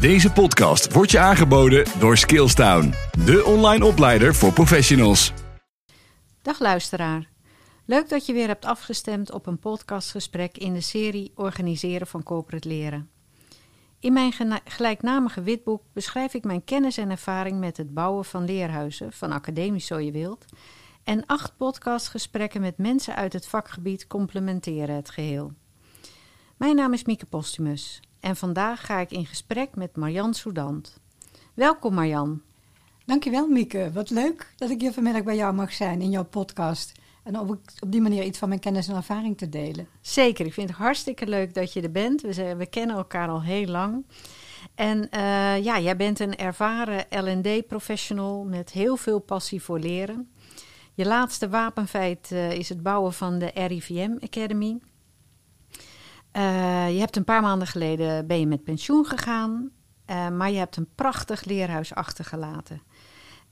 Deze podcast wordt je aangeboden door Skillstown, de online opleider voor professionals. Dag luisteraar. Leuk dat je weer hebt afgestemd op een podcastgesprek in de serie Organiseren van Corporate Leren. In mijn gelijknamige witboek beschrijf ik mijn kennis en ervaring met het bouwen van leerhuizen, van academisch zo je wilt, en acht podcastgesprekken met mensen uit het vakgebied complementeren het geheel. Mijn naam is Mieke Postumus en vandaag ga ik in gesprek met Marjan Soudant. Welkom Marjan. Dankjewel Mieke, wat leuk dat ik hier vanmiddag bij jou mag zijn in jouw podcast. En op, op die manier iets van mijn kennis en ervaring te delen. Zeker, ik vind het hartstikke leuk dat je er bent. We, we kennen elkaar al heel lang. En uh, ja, jij bent een ervaren LD-professional met heel veel passie voor leren. Je laatste wapenfeit uh, is het bouwen van de RIVM Academy. Uh, je hebt een paar maanden geleden ben je met pensioen gegaan, uh, maar je hebt een prachtig leerhuis achtergelaten.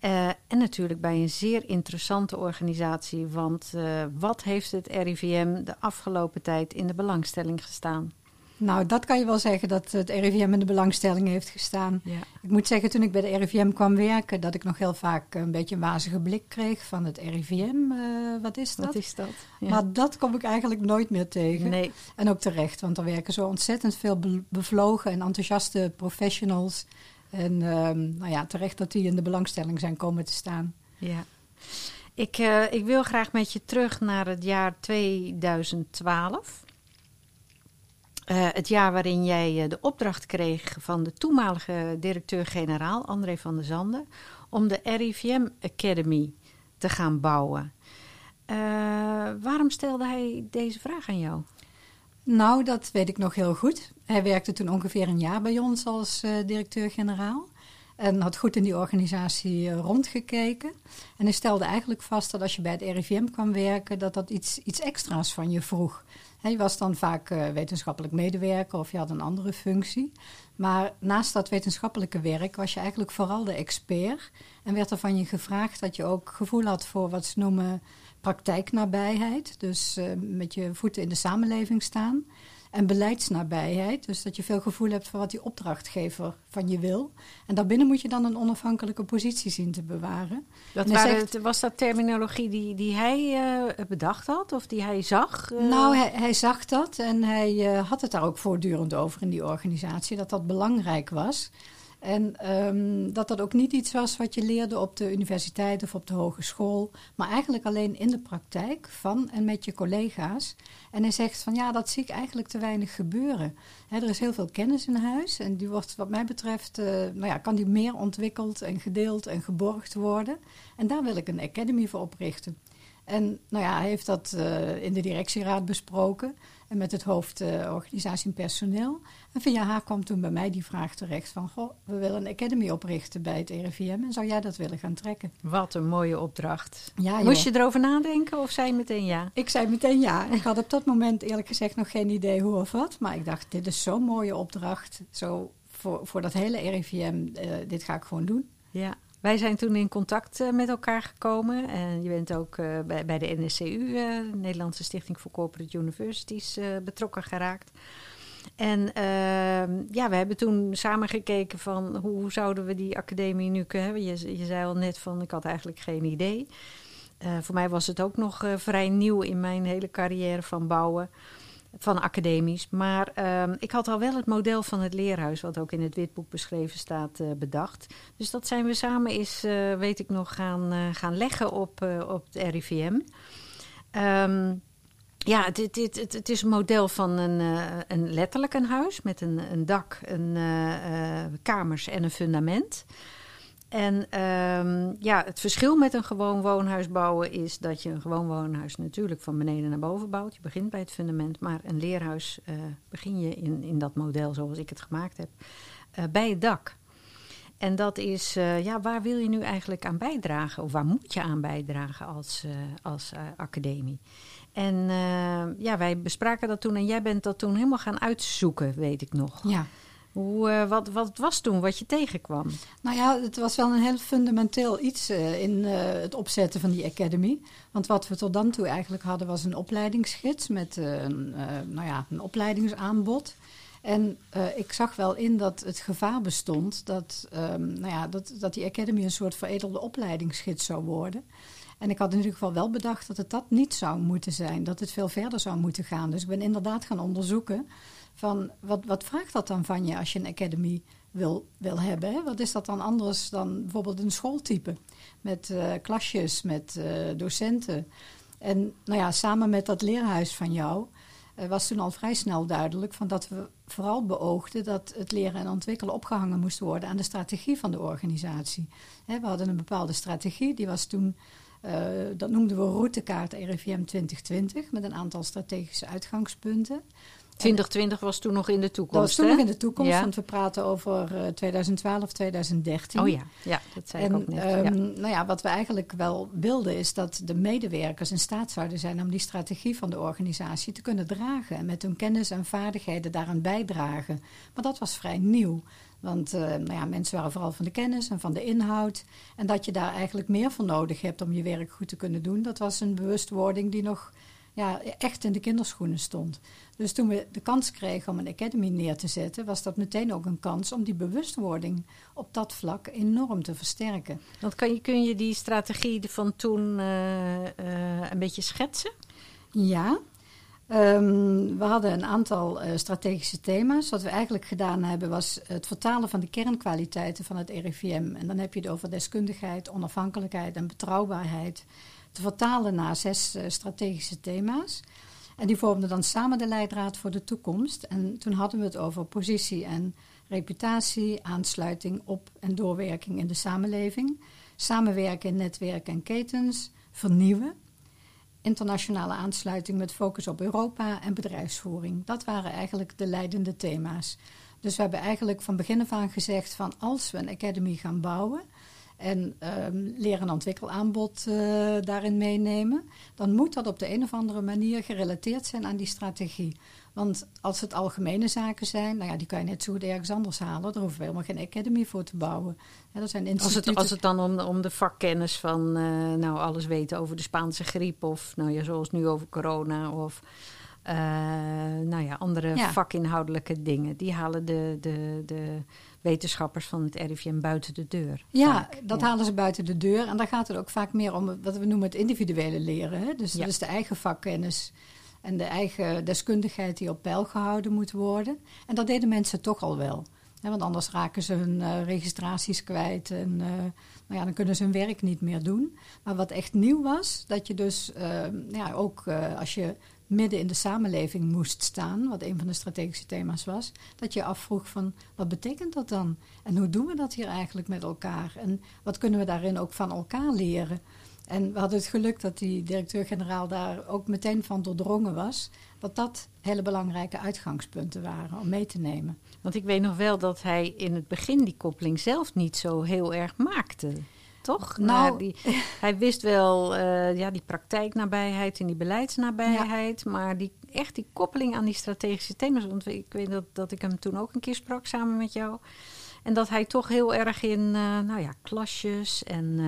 Uh, en natuurlijk bij een zeer interessante organisatie, want wat heeft het RIVM de afgelopen tijd in de belangstelling gestaan? Nou, dat kan je wel zeggen dat het RIVM in de belangstelling heeft gestaan. Ja. Ik moet zeggen, toen ik bij de RIVM kwam werken, dat ik nog heel vaak een beetje een wazige blik kreeg van het RIVM. Uh, wat is dat? Wat is dat? Ja. Maar dat kom ik eigenlijk nooit meer tegen. Nee. En ook terecht, want er werken zo ontzettend veel bevlogen en enthousiaste professionals. En um, nou ja, terecht dat die in de belangstelling zijn komen te staan. Ja. Ik, uh, ik wil graag met je terug naar het jaar 2012. Uh, het jaar waarin jij uh, de opdracht kreeg van de toenmalige directeur-generaal André van der Zanden om de RIVM Academy te gaan bouwen. Uh, waarom stelde hij deze vraag aan jou? Nou, dat weet ik nog heel goed. Hij werkte toen ongeveer een jaar bij ons als directeur-generaal. En had goed in die organisatie rondgekeken. En hij stelde eigenlijk vast dat als je bij het RIVM kwam werken, dat dat iets, iets extra's van je vroeg. Je was dan vaak uh, wetenschappelijk medewerker of je had een andere functie. Maar naast dat wetenschappelijke werk was je eigenlijk vooral de expert. En werd er van je gevraagd dat je ook gevoel had voor wat ze noemen praktijknabijheid. Dus uh, met je voeten in de samenleving staan. En beleidsnabijheid, dus dat je veel gevoel hebt voor wat die opdrachtgever van je wil. En daarbinnen moet je dan een onafhankelijke positie zien te bewaren. Dat waren, zegt, was dat terminologie die, die hij uh, bedacht had of die hij zag? Uh... Nou, hij, hij, zag dat en hij uh, had het daar ook voortdurend over in die organisatie, dat dat belangrijk was. En um, dat dat ook niet iets was wat je leerde op de universiteit of op de hogeschool, maar eigenlijk alleen in de praktijk van en met je collega's. En hij zegt van ja, dat zie ik eigenlijk te weinig gebeuren. Er is heel veel kennis in huis en die wordt wat mij betreft, uh, nou ja, kan die meer ontwikkeld en gedeeld en geborgd worden. En daar wil ik een academy voor oprichten. En nou ja, hij heeft dat uh, in de directieraad besproken en met het hoofd uh, organisatie en personeel. En via haar kwam toen bij mij die vraag terecht van... Goh, we willen een academy oprichten bij het RIVM en zou jij dat willen gaan trekken? Wat een mooie opdracht. Ja, Moest je erover nadenken of zei je meteen ja? Ik zei meteen ja. Ik had op dat moment eerlijk gezegd nog geen idee hoe of wat. Maar ik dacht, dit is zo'n mooie opdracht. Zo voor, voor dat hele RIVM, uh, dit ga ik gewoon doen. Ja. Wij zijn toen in contact uh, met elkaar gekomen. En je bent ook uh, bij, de NSCU, uh, Nederlandse Stichting voor Corporate Universities, betrokken geraakt. En ehm, ja, we hebben toen samen gekeken van hoe zouden we die academie nu kunnen hebben. Je, je zei al net van, ik had eigenlijk geen idee. voor mij was het ook nog vrij nieuw in mijn hele carrière van bouwen van academisch. Maar uh, ik had al wel het model van het leerhuis, wat ook in het witboek beschreven staat, uh, bedacht. Dus dat zijn we samen eens, uh, weet ik nog, gaan, uh, gaan leggen op, op het RIVM. Ehm, ja, het, het, is een model van een, een letterlijk een huis met een, een dak, een, kamers en een fundament. En um, ja, het verschil met een gewoon woonhuis bouwen is dat je een gewoon woonhuis natuurlijk van beneden naar boven bouwt. Je begint bij het fundament, maar een leerhuis uh, begin je in, in dat model zoals ik het gemaakt heb, uh, bij het dak. En dat is, uh, ja, waar wil je nu eigenlijk aan bijdragen? Of waar moet je aan bijdragen als, als academie? En ja, wij bespraken dat toen en jij bent dat toen helemaal gaan uitzoeken, weet ik nog. Ja. Hoe, uh, wat, wat was toen wat je tegenkwam? Nou ja, het was wel een heel fundamenteel iets uh, in uh, het opzetten van die academy. Want wat we tot dan toe eigenlijk hadden was een opleidingsgids met een, nou ja, een opleidingsaanbod. En ik zag wel in dat het gevaar bestond dat, um, nou ja, dat, dat die Academy een soort veredelde opleidingsgids zou worden. En ik had in ieder geval wel bedacht dat het dat niet zou moeten zijn, dat het veel verder zou moeten gaan. Dus ik ben inderdaad gaan onderzoeken van wat, wat vraagt dat dan van je als je een academy wil, wil hebben? Hè? Wat is dat dan anders dan bijvoorbeeld een schooltype met uh, klasjes, met uh, docenten? En nou ja, samen met dat leerhuis van jou uh, was toen al vrij snel duidelijk van dat we vooral beoogden dat het leren en ontwikkelen opgehangen moest worden aan de strategie van de organisatie. Hè, we hadden een bepaalde strategie, die was toen dat noemden we routekaart RIVM 2020 met een aantal strategische uitgangspunten. 2020 was toen nog in de toekomst. Dat was toen hè? nog in de toekomst, ja. want we praten over uh, 2012, 2013. Oh ja, ja dat zei en, ik ook net. Um, ja. Nou ja, wat we eigenlijk wel wilden is dat de medewerkers in staat zouden zijn om die strategie van de organisatie te kunnen dragen. En met hun kennis en vaardigheden daaraan bijdragen. Maar dat was vrij nieuw. Want uh, nou ja, mensen waren vooral van de kennis en van de inhoud. En dat je daar eigenlijk meer voor nodig hebt om je werk goed te kunnen doen, dat was een bewustwording die nog ja, echt in de kinderschoenen stond. Dus toen we de kans kregen om een academy neer te zetten, was dat meteen ook een kans om die bewustwording op dat vlak enorm te versterken. Want kan je, kun je die strategie van toen uh, uh, een beetje schetsen? Ja. Um, we hadden een aantal uh, strategische thema's. Wat we eigenlijk gedaan hebben was het vertalen van de kernkwaliteiten van het RIVM. En dan heb je het over deskundigheid, onafhankelijkheid en betrouwbaarheid. Vertalen naar zes uh, strategische thema's. En die vormden dan samen de leidraad voor de toekomst. En toen hadden we het over positie en reputatie, aansluiting op en doorwerking in de samenleving, samenwerken in netwerken en ketens, vernieuwen, internationale aansluiting met focus op Europa en bedrijfsvoering. Dat waren eigenlijk de leidende thema's. Dus we hebben eigenlijk van begin af aan gezegd van als we een academy gaan bouwen en um, leren- en ontwikkelaanbod uh, daarin meenemen, dan moet dat op de een of andere manier gerelateerd zijn aan die strategie. Want als het algemene zaken zijn, nou ja, die kan je net zo goed ergens anders halen. Daar hoeven we helemaal geen academy voor te bouwen. Ja, dat zijn als, het, als het dan om, om de vakkennis van uh, nou, alles weten over de Spaanse griep of nou ja, zoals nu over corona of uh, nou ja, andere ja. vakinhoudelijke dingen, die halen de, de, de wetenschappers van het RIVM buiten de deur. Ja, vaak. dat ja. halen ze buiten de deur. En daar gaat het ook vaak meer om wat we noemen het individuele leren. Hè? Dus ja. is de eigen vakkennis en de eigen deskundigheid die op peil gehouden moet worden. En dat deden mensen toch al wel. Hè? Want anders raken ze hun uh, registraties kwijt en uh, nou ja, dan kunnen ze hun werk niet meer doen. Maar wat echt nieuw was, dat je dus uh, ja, ook als je midden in de samenleving moest staan, wat een van de strategische thema's was, dat je afvroeg van wat betekent dat dan? En hoe doen we dat hier eigenlijk met elkaar? En wat kunnen we daarin ook van elkaar leren? En we hadden het geluk dat die directeur-generaal daar ook meteen van doordrongen was, dat dat hele belangrijke uitgangspunten waren om mee te nemen. Want ik weet nog wel dat hij in het begin die koppeling zelf niet zo heel erg maakte toch? Nou, uh, die, hij wist wel uh, ja, die praktijknabijheid en die beleidsnabijheid, ja. maar die, echt die koppeling aan die strategische thema's. Want ik weet dat, dat ik hem toen ook een keer sprak samen met jou. En dat hij toch heel erg in uh, nou ja, klasjes en,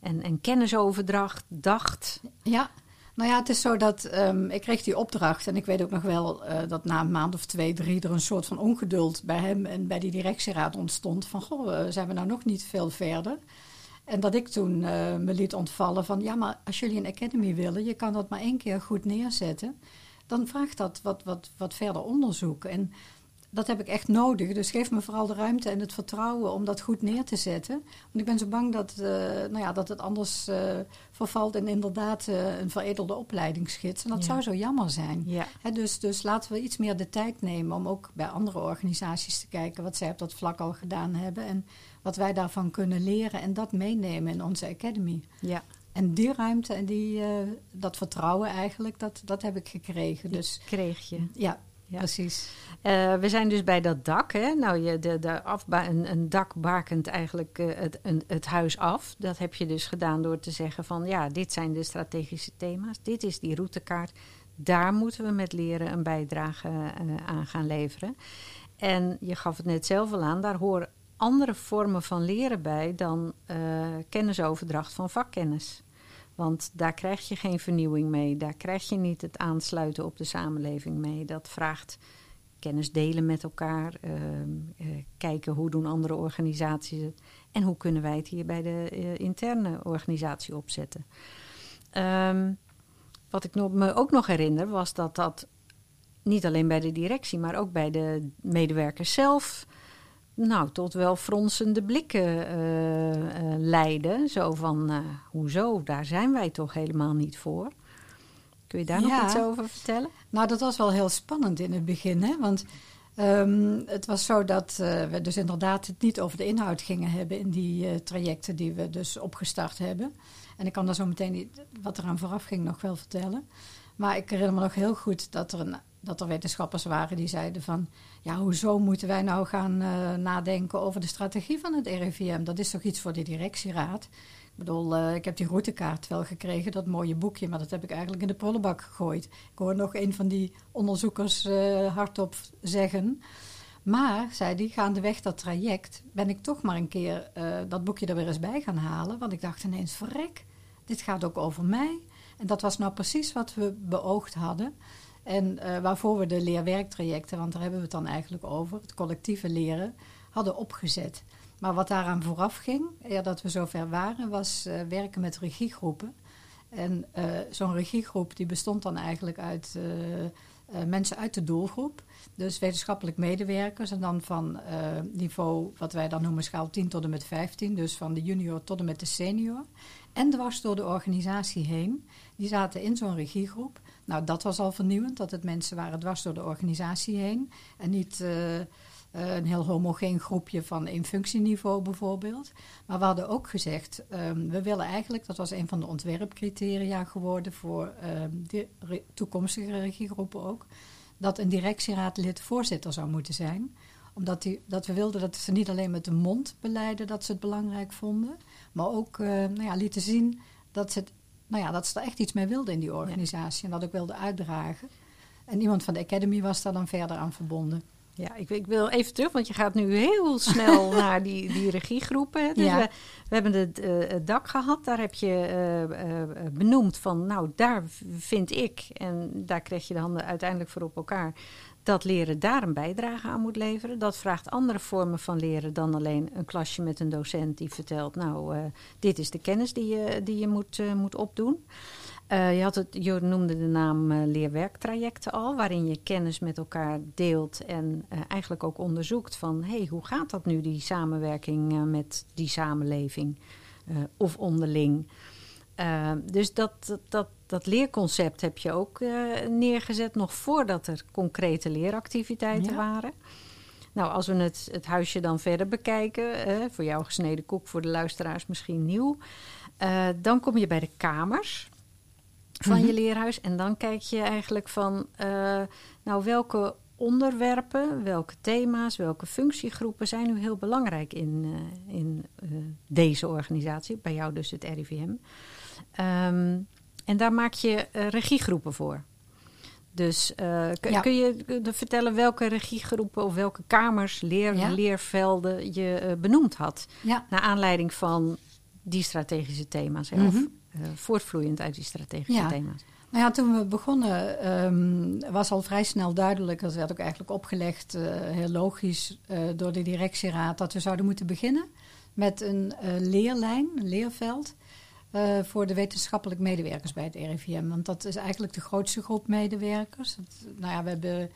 en, en kennisoverdracht dacht. Ja. Nou ja, het is zo dat um, ik kreeg die opdracht en ik weet ook nog wel uh, dat na een maand of twee, drie er een soort van ongeduld bij hem en bij die directieraad ontstond. Van goh, zijn we nou nog niet veel verder? En dat ik toen uh, me liet ontvallen van ja, maar als jullie een academy willen, je kan dat maar één keer goed neerzetten. Dan vraagt dat wat, wat, wat verder onderzoek. En dat heb ik echt nodig. Dus geef me vooral de ruimte en het vertrouwen om dat goed neer te zetten. Want ik ben zo bang dat, uh, nou ja, dat het anders uh, vervalt in inderdaad uh, een veredelde opleidingsgids. En dat ja. zou zo jammer zijn. Ja. He, dus, dus laten we iets meer de tijd nemen om ook bij andere organisaties te kijken wat zij op dat vlak al gedaan hebben. En wat wij daarvan kunnen leren en dat meenemen in onze academy. Ja. En die ruimte en die, uh, dat vertrouwen eigenlijk, dat, dat heb ik gekregen. Die dus, kreeg je. Ja, ja. precies. Uh, we zijn dus bij dat dak. Hè? Nou, je, de, de afba een, een dak bakent eigenlijk uh, het, een, het huis af. Dat heb je dus gedaan door te zeggen van... ja, dit zijn de strategische thema's. Dit is die routekaart. Daar moeten we met leren een bijdrage aan gaan leveren. En je gaf het net zelf al aan, daar horen andere vormen van leren bij dan uh, kennisoverdracht van vakkennis. Want daar krijg je geen vernieuwing mee. Daar krijg je niet het aansluiten op de samenleving mee. Dat vraagt kennis delen met elkaar. ehm, eh, kijken hoe doen andere organisaties het. En hoe kunnen wij het hier bij de eh, interne organisatie opzetten. Ehm, wat ik me ook nog herinner was dat dat niet alleen bij de directie, maar ook bij de medewerkers zelf. Nou, tot wel fronsende blikken eh, eh, leiden. Zo van, eh, hoezo, daar zijn wij toch helemaal niet voor. Kun je daar nog iets over vertellen? Nou, dat was wel heel spannend in het begin, hè? Want ehm, het was zo dat eh, we dus inderdaad het niet over de inhoud gingen hebben in die trajecten die we dus opgestart hebben. En ik kan daar zo meteen wat eraan vooraf ging nog wel vertellen. Maar ik herinner me nog heel goed dat er, een, dat er wetenschappers waren die zeiden van... ja, hoezo moeten wij nou gaan eh, nadenken over de strategie van het RIVM? Dat is toch iets voor de directieraad? Ik bedoel, eh, ik heb die routekaart wel gekregen, dat mooie boekje... maar dat heb ik eigenlijk in de prullenbak gegooid. Ik hoor nog een van die onderzoekers eh, hardop zeggen... Maar, zei die, gaandeweg dat traject ben ik toch maar een keer dat boekje er weer eens bij gaan halen. Want ik dacht ineens, verrek, dit gaat ook over mij. En dat was nou precies wat we beoogd hadden. En eh, waarvoor we de leerwerktrajecten, want daar hebben we het dan eigenlijk over, het collectieve leren, hadden opgezet. Maar wat daaraan vooraf ging, dat we zover waren, was eh, werken met regiegroepen. En eh, zo'n regiegroep die bestond dan eigenlijk uit mensen uit de doelgroep. Dus wetenschappelijk medewerkers en dan van niveau wat wij dan noemen schaal 10 tot en met 15. Dus van de junior tot en met de senior. En dwars door de organisatie heen. Die zaten in zo'n regiegroep. Nou, dat was al vernieuwend, dat het mensen waren dwars door de organisatie heen. En niet eh, eh, een heel homogeen groepje van één functieniveau bijvoorbeeld. Maar we hadden ook gezegd, ehm, we willen eigenlijk, dat was een van de ontwerpcriteria geworden voor ehm, de toekomstige regiegroepen ook, dat een directieraadlid voorzitter zou moeten zijn omdat die, dat we wilden dat ze niet alleen met de mond beleiden dat ze het belangrijk vonden, maar ook eh, nou ja, lieten zien dat ze, het, nou ja, dat ze er echt iets mee wilden in die organisatie en dat ook wilden uitdragen. En iemand van de Academy was daar dan verder aan verbonden. Ja, ik, ik wil even terug, want je gaat nu heel snel naar die, die regiegroepen. Dus Ja. we, we hebben het, eh, het dak gehad, daar heb je eh, benoemd van, nou, daar vind ik, en daar kreeg je de handen uiteindelijk voor op elkaar, dat leren daar een bijdrage aan moet leveren. Dat vraagt andere vormen van leren dan alleen een klasje met een docent die vertelt, nou, eh, dit is de kennis die je, die je moet, eh, moet opdoen. Eh, je, had het, je noemde de naam leerwerktrajecten al, waarin je kennis met elkaar deelt en eigenlijk ook onderzoekt van hey, hoe gaat dat nu, die samenwerking met die samenleving of onderling. Dus dat, dat, dat, leerconcept heb je ook eh, neergezet nog voordat er concrete leeractiviteiten Ja. waren. Nou, als we het, het huisje dan verder bekijken, voor jou gesneden koek, voor de luisteraars misschien nieuw, eh, dan kom je bij de kamers van Mhm. je leerhuis. En dan kijk je eigenlijk van, eh, nou, welke onderwerpen, welke thema's, welke functiegroepen zijn nu heel belangrijk in, in deze organisatie, bij jou dus het RIVM. Ehm, en daar maak je eh, regiegroepen voor. Dus eh, kun, Ja. kun je eh, vertellen welke regiegroepen of welke kamers, leer, Ja. leervelden je benoemd had? Ja, Naar aanleiding van die strategische thema's, of Mhm. eh, voortvloeiend uit die strategische Ja. thema's. Nou ja, toen we begonnen ehm, was al vrij snel duidelijk, dat werd ook eigenlijk opgelegd, heel logisch door de directieraad, dat we zouden moeten beginnen met een leerlijn, een leerveld, eh, voor de wetenschappelijk medewerkers bij het RIVM. Want dat is eigenlijk de grootste groep medewerkers. Dat, nou ja, we hebben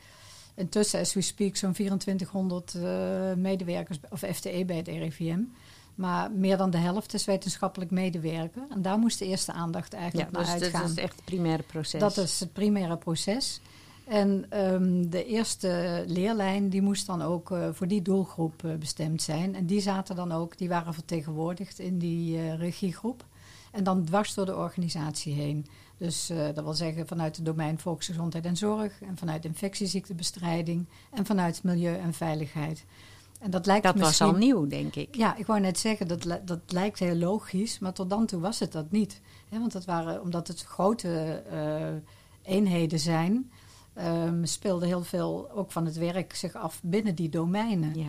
intussen, as we speak, zo'n 2400 eh, medewerkers, of FTE bij het RIVM. Maar meer dan de helft is wetenschappelijk medewerker. En daar moest de eerste aandacht Ja, eigenlijk dus naar dat uitgaan. is echt het primaire proces. Dat is het primaire proces. En ehm, de eerste leerlijn die moest dan ook eh, voor die doelgroep bestemd zijn. En die zaten dan ook, die waren vertegenwoordigd in die regiegroep. En dan dwars door de organisatie heen. Dus eh, dat wil zeggen vanuit het domein volksgezondheid en zorg, en vanuit infectieziektebestrijding en vanuit milieu en veiligheid. En dat lijkt dat was misschien... al nieuw, denk ik. Ja, ik wou net zeggen, dat, dat lijkt heel logisch, maar tot dan toe was het dat niet. Want dat waren, omdat het grote eh, eenheden zijn, ehm, speelde heel veel ook van het werk zich af binnen die domeinen. Ja.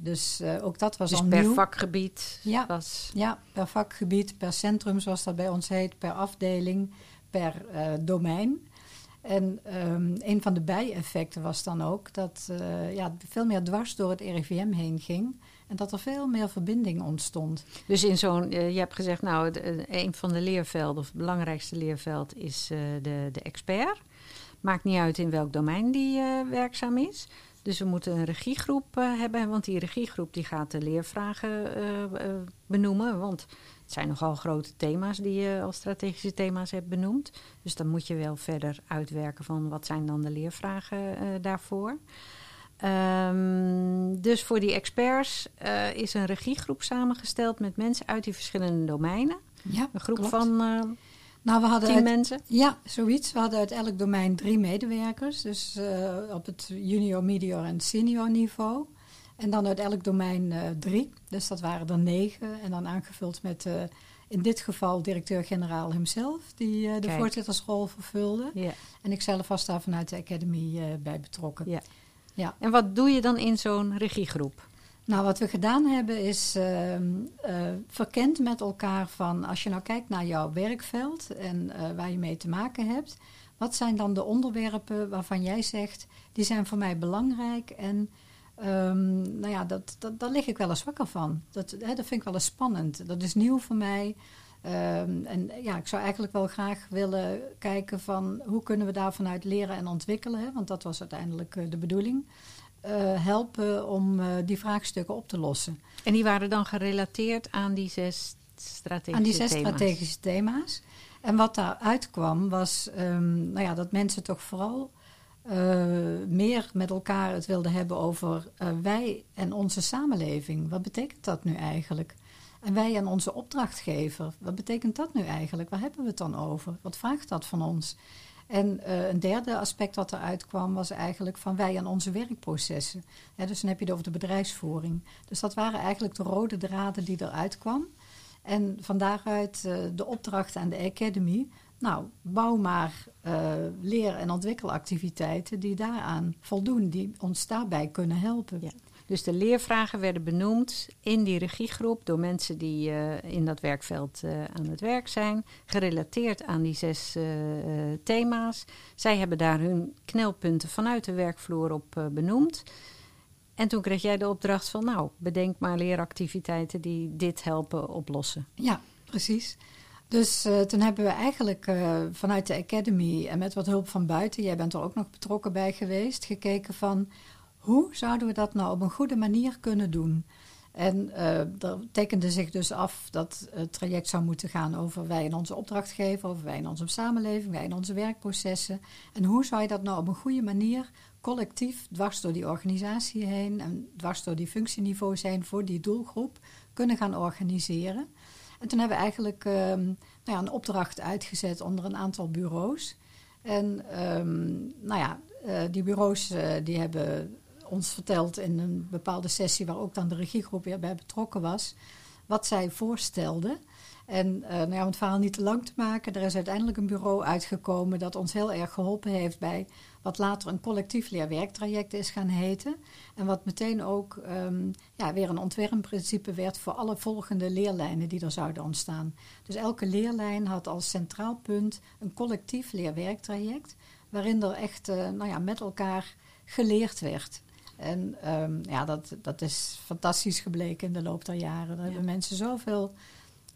Dus eh, ook dat was Dus al per nieuw. vakgebied Ja. was... Ja, per vakgebied, per centrum zoals dat bij ons heet, per afdeling, per eh, domein. En um, een van de bijeffecten was dan ook dat uh, ja, veel meer dwars door het RIVM heen ging. En dat er veel meer verbinding ontstond. Dus in zo'n, uh, je hebt gezegd, nou, een van de leervelden, of het belangrijkste leerveld, is uh, de, de expert. Maakt niet uit in welk domein die werkzaam is. Dus we moeten een regiegroep hebben, want die regiegroep die gaat de leervragen benoemen. Want het zijn nogal grote thema's die je als strategische thema's hebt benoemd. Dus dan moet je wel verder uitwerken van wat zijn dan de leervragen daarvoor. Um, dus voor die experts is een regiegroep samengesteld met mensen uit die verschillende domeinen. Ja, een groep klopt. van nou, we hadden tien uit, mensen. Ja, zoiets. We hadden uit elk domein drie medewerkers. Dus op het junior, medior en senior niveau. En dan uit elk domein uh, drie. Dus dat waren er negen. En dan aangevuld met uh, in dit geval directeur-generaal hemzelf, die de Kijk. voorzittersrol vervulde. Ja. En ik zelf was daar vanuit de academy bij betrokken. Ja. Ja. En wat doe je dan in zo'n regiegroep? Nou, wat we gedaan hebben is verkend met elkaar van als je nou kijkt naar jouw werkveld en waar je mee te maken hebt. Wat zijn dan de onderwerpen waarvan jij zegt, die zijn voor mij belangrijk en Um, nou ja, dat, dat, daar lig ik wel eens wakker van. Dat, hè, dat vind ik wel eens spannend. Dat is nieuw voor mij. Um, en ja, ik zou eigenlijk wel graag willen kijken van hoe kunnen we daar vanuit leren en ontwikkelen. Hè, want dat was uiteindelijk uh, de bedoeling. Uh, helpen om uh, die vraagstukken op te lossen. En die waren dan gerelateerd aan die zes strategische Aan die zes thema's. strategische thema's. En wat daaruit kwam was um, nou ja, dat mensen toch vooral uh, meer met elkaar het wilden hebben over uh, wij en onze samenleving. Wat betekent dat nu eigenlijk? En wij en onze opdrachtgever. Wat betekent dat nu eigenlijk? Waar hebben we het dan over? Wat vraagt dat van ons? En uh, een derde aspect wat eruit kwam was eigenlijk van wij en onze werkprocessen. Dus dan heb je het over de bedrijfsvoering. Dus dat waren eigenlijk de rode draden die eruit kwam. En van daaruit de opdracht aan de Academy nou, bouw maar uh, leer- en ontwikkelactiviteiten die daaraan voldoen, die ons daarbij kunnen helpen. Dus de leervragen werden benoemd in die regiegroep door mensen die uh, in dat werkveld uh, aan het werk zijn, gerelateerd aan die zes thema's. Zij hebben daar hun knelpunten vanuit de werkvloer op benoemd. En toen kreeg jij de opdracht van, nou, bedenk maar leeractiviteiten die dit helpen oplossen. Ja, precies. Dus toen hebben we eigenlijk vanuit de Academy en met wat hulp van buiten, jij bent er ook nog betrokken bij geweest, gekeken van hoe zouden we dat nou op een goede manier kunnen doen. En uh, tekende zich dus af dat het traject zou moeten gaan over wij en onze opdrachtgever, over wij en onze samenleving, wij en onze werkprocessen. En hoe zou je dat nou op een goede manier collectief dwars door die organisatie heen en dwars door die functieniveaus heen voor die doelgroep kunnen gaan organiseren. En toen hebben we eigenlijk um, nou ja, een opdracht uitgezet onder een aantal bureaus. En um, nou ja, uh, die bureaus uh, die hebben ons verteld in een bepaalde sessie... waar ook dan de regiegroep weer bij betrokken was... wat zij voorstelden. En uh, nou ja, om het verhaal niet te lang te maken... er is uiteindelijk een bureau uitgekomen... dat ons heel erg geholpen heeft bij wat later een collectief leerwerktraject is gaan heten. En wat meteen ook um, ja, weer een ontwerpprincipe werd voor alle volgende leerlijnen die er zouden ontstaan. Dus elke leerlijn had als centraal punt een collectief leerwerktraject, waarin er echt uh, nou ja, met elkaar geleerd werd. En um, ja, dat, dat is fantastisch gebleken in de loop der jaren. Daar ja. hebben mensen zoveel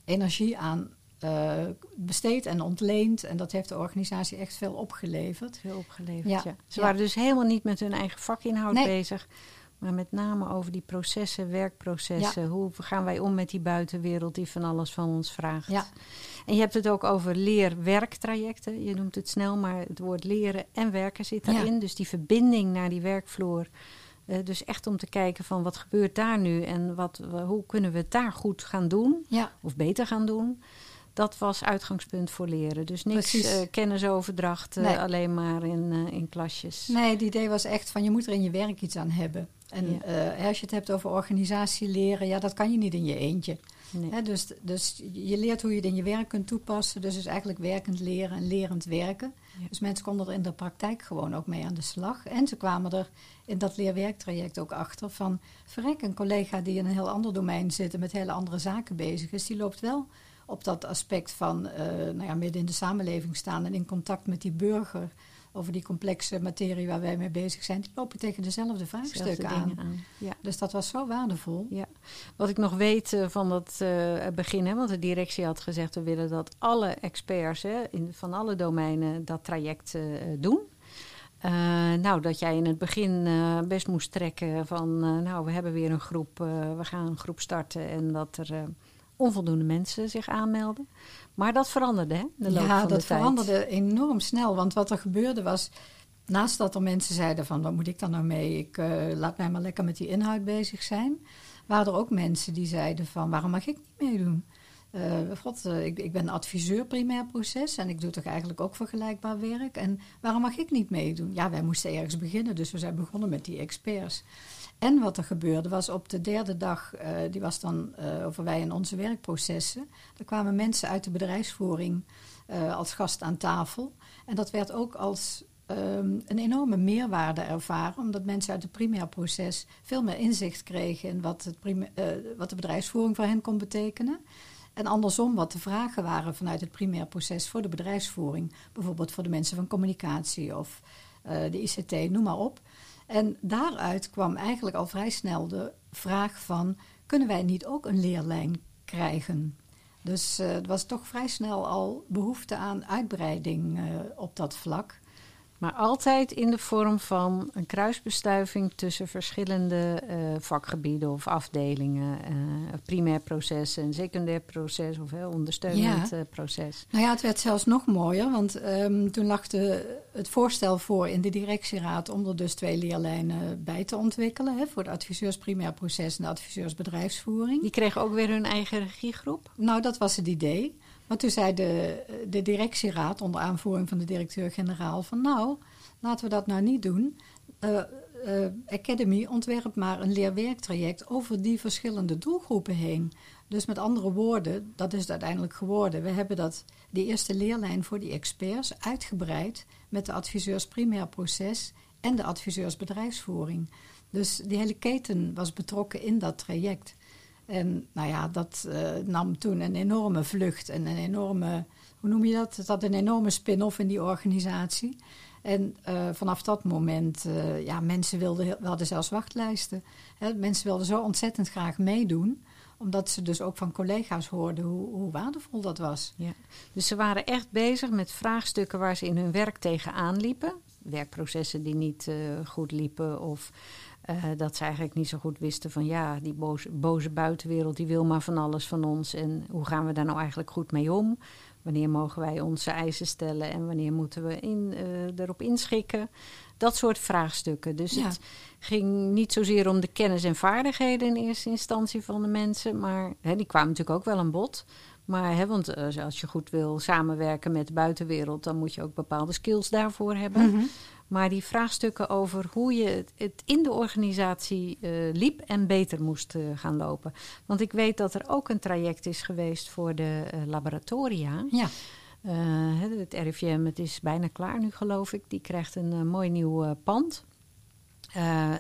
energie aan uh, besteed en ontleend. En dat heeft de organisatie echt veel opgeleverd. Veel opgeleverd, ja. ja. Ze ja. waren dus helemaal niet met hun eigen vakinhoud nee. bezig. Maar met name over die processen, werkprocessen. Ja. Hoe gaan wij om met die buitenwereld die van alles van ons vraagt. Ja. En je hebt het ook over leerwerktrajecten. Je noemt het snel, maar het woord leren en werken zit daarin. Ja. Dus die verbinding naar die werkvloer. Uh, dus echt om te kijken van wat gebeurt daar nu en wat, hoe kunnen we het daar goed gaan doen. Ja. Of beter gaan doen. Dat was uitgangspunt voor leren. Dus niks uh, kennisoverdracht uh, nee. alleen maar in, in klasjes. Nee, het idee was echt van je moet er in je werk iets aan hebben. En ja. als je het hebt over organisatie leren, ja, dat kan je niet in je eentje. Nee. Dus, dus je leert hoe je het in je werk kunt toepassen. Dus is eigenlijk werkend leren en lerend werken. Ja. Dus mensen konden er in de praktijk gewoon ook mee aan de slag. En ze kwamen er in dat leerwerktraject ook achter van... verrek, een collega die in een heel ander domein zit... en met hele andere zaken bezig is, die loopt wel op dat aspect van uh, nou ja, midden in de samenleving staan... en in contact met die burger over die complexe materie waar wij mee bezig zijn, die lopen tegen dezelfde vraagstukken aan. aan. Ja. Dus dat was zo waardevol. Ja. Wat ik nog weet uh, van dat uh, begin, hè, want de directie had gezegd: we willen dat alle experts hè, in, van alle domeinen dat traject uh, doen. nou, dat jij in het begin best moest trekken van, nou, we hebben weer een groep, we gaan een groep starten en dat er onvoldoende mensen zich aanmelden. Maar dat veranderde, hè? De loop ja, van dat de veranderde enorm snel. Want wat er gebeurde was, naast dat er mensen zeiden van, wat moet ik dan nou mee? Ik uh, laat mij maar lekker met die inhoud bezig zijn. Waren er ook mensen die zeiden van, waarom mag ik niet meedoen? Uh, God, uh, ik, ik, ben adviseur primair proces en ik doe toch eigenlijk ook vergelijkbaar werk. En waarom mag ik niet meedoen? Ja, wij moesten ergens beginnen, dus we zijn begonnen met die experts. En wat er gebeurde was op de derde dag, uh, die was dan uh, over wij en onze werkprocessen. Er kwamen mensen uit de bedrijfsvoering uh, als gast aan tafel. En dat werd ook als um, een enorme meerwaarde ervaren, omdat mensen uit het primair proces veel meer inzicht kregen in wat, het wat de bedrijfsvoering voor hen kon betekenen. En andersom, wat de vragen waren vanuit het primair proces voor de bedrijfsvoering. Bijvoorbeeld voor de mensen van communicatie of de ICT, noem maar op. En daaruit kwam eigenlijk al vrij snel de vraag van... kunnen wij niet ook een leerlijn krijgen? Dus er was toch vrij snel al behoefte aan uitbreiding uh, op dat vlak. Maar altijd in de vorm van een kruisbestuiving tussen verschillende uh, vakgebieden of afdelingen. Uh, primair proces en secundair proces of heel ondersteunend ja. uh, proces. Nou ja, het werd zelfs nog mooier, want um, toen lag de, het voorstel voor in de directieraad om er dus twee leerlijnen bij te ontwikkelen. Hè, voor de adviseurs primair proces en de adviseurs bedrijfsvoering. Die kregen ook weer hun eigen regiegroep? Nou, dat was het idee. Maar toen zei de, de directieraad, onder aanvoering van de directeur-generaal, van nou, laten we dat nou niet doen. Uh, uh, Academy ontwerpt maar een leerwerktraject over die verschillende doelgroepen heen. Dus met andere woorden, dat is het uiteindelijk geworden. We hebben dat, die eerste leerlijn voor die experts uitgebreid met de adviseurs primair proces en de adviseurs bedrijfsvoering. Dus die hele keten was betrokken in dat traject. En nou ja, dat uh, nam toen een enorme vlucht en een enorme, hoe noem je dat? Het had een enorme spin-off in die organisatie. En uh, vanaf dat moment, uh, ja, mensen wilden, we hadden zelfs wachtlijsten. Hè, mensen wilden zo ontzettend graag meedoen omdat ze dus ook van collega's hoorden hoe, hoe waardevol dat was. Ja. Dus ze waren echt bezig met vraagstukken waar ze in hun werk tegenaan liepen. Werkprocessen die niet goed liepen of uh, dat ze eigenlijk niet zo goed wisten van ja, die boze, boze buitenwereld die wil maar van alles van ons. En hoe gaan we daar nou eigenlijk goed mee om? Wanneer mogen wij onze eisen stellen en wanneer moeten we in, uh, erop inschikken? Dat soort vraagstukken. Dus ja. het ging niet zozeer om de kennis en vaardigheden in eerste instantie van de mensen, maar hè, die kwamen natuurlijk ook wel aan bod. Maar hè, want uh, als je goed wil samenwerken met de buitenwereld, dan moet je ook bepaalde skills daarvoor hebben. Mm -hmm. Maar die vraagstukken over hoe je het in de organisatie uh, liep en beter moest uh, gaan lopen. Want ik weet dat er ook een traject is geweest voor de uh, laboratoria. Ja. het RIVM, het is bijna klaar nu geloof ik. Die krijgt een mooi nieuw pand.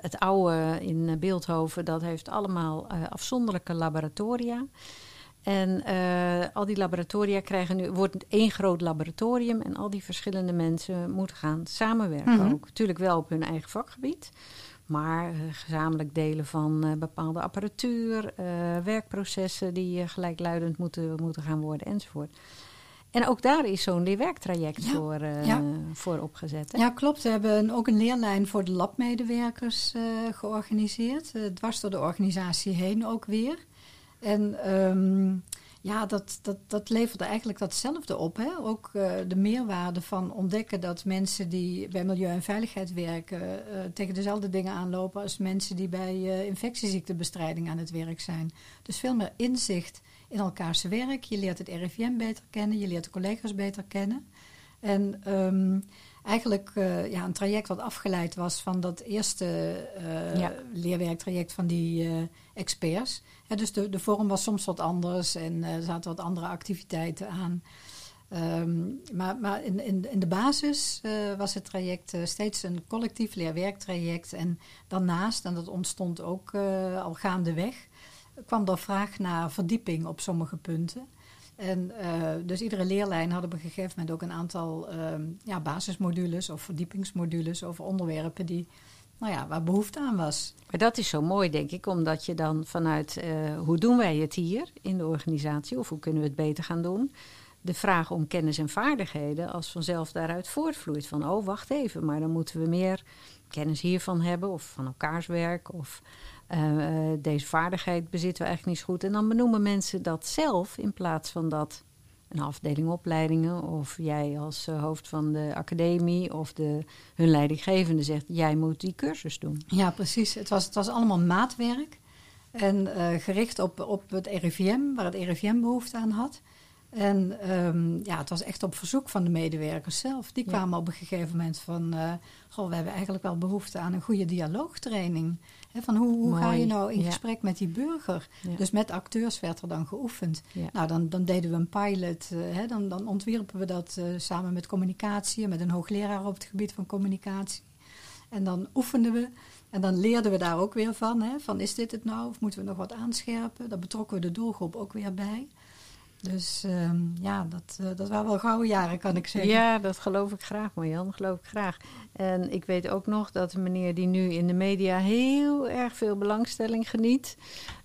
het oude in Beeldhoven, dat heeft allemaal afzonderlijke laboratoria. En uh, al die laboratoria krijgen nu, wordt één groot laboratorium en al die verschillende mensen moeten gaan samenwerken mm -hmm. ook. Natuurlijk wel op hun eigen vakgebied, maar uh, gezamenlijk delen van uh, bepaalde apparatuur, werkprocessen die gelijkluidend moeten, moeten gaan worden enzovoort. En ook daar is zo'n leerwerktraject ja, voor, ja. voor opgezet. Hè? Ja, klopt. We hebben ook een leerlijn voor de labmedewerkers georganiseerd. dwars door de organisatie heen ook weer. En um, ja, dat, dat, dat leverde eigenlijk datzelfde op. Hè? Ook uh, de meerwaarde van ontdekken dat mensen die bij milieu en veiligheid werken... Uh, tegen dezelfde dingen aanlopen als mensen die bij uh, infectieziektebestrijding aan het werk zijn. Dus veel meer inzicht in elkaars werk. Je leert het RIVM beter kennen, je leert de collega's beter kennen. En um, eigenlijk uh, ja, een traject wat afgeleid was van dat eerste uh, ja. leerwerktraject van die uh, experts. Dus de, de vorm was soms wat anders en er zaten wat andere activiteiten aan. Um, maar maar in, in, in de basis was het traject steeds een collectief leerwerktraject. En daarnaast, en dat ontstond ook al gaandeweg, kwam er vraag naar verdieping op sommige punten. En uh, dus iedere leerlijn had op een gegeven moment ook een aantal uh, ja, basismodules of verdiepingsmodules over onderwerpen die, nou ja, waar behoefte aan was. Maar dat is zo mooi, denk ik, omdat je dan vanuit uh, hoe doen wij het hier in de organisatie of hoe kunnen we het beter gaan doen, de vraag om kennis en vaardigheden als vanzelf daaruit voortvloeit. Van oh, wacht even, maar dan moeten we meer kennis hiervan hebben of van elkaars werk of uh, deze vaardigheid bezitten we eigenlijk niet zo goed. En dan benoemen mensen dat zelf in plaats van dat een afdeling opleidingen of jij als uh, hoofd van de academie of de, hun leidinggevende zegt jij moet die cursus doen. Ja, precies. Het was, het was allemaal maatwerk en uh, gericht op, op het RIVM, waar het RIVM behoefte aan had. En um, ja, het was echt op verzoek van de medewerkers zelf. Die kwamen ja. op een gegeven moment van... Uh, goh, we hebben eigenlijk wel behoefte aan een goede dialoogtraining. He, van hoe, hoe ga je nou in ja. gesprek met die burger? Ja. Dus met acteurs werd er dan geoefend. Nou, dan, dan deden we een pilot. Uh, he, dan, dan ontwierpen we dat uh, samen met communicatie... met een hoogleraar op het gebied van communicatie. En dan oefenden we... En dan leerden we daar ook weer van, van is dit het nou of moeten we nog wat aanscherpen? Daar betrokken we de doelgroep ook weer bij. Dus um, ja, dat, uh, dat waren wel gouden jaren, kan ik zeggen. Ja, dat geloof ik graag, Marjan. Geloof ik graag. En ik weet ook nog dat de meneer die nu in de media heel erg veel belangstelling geniet...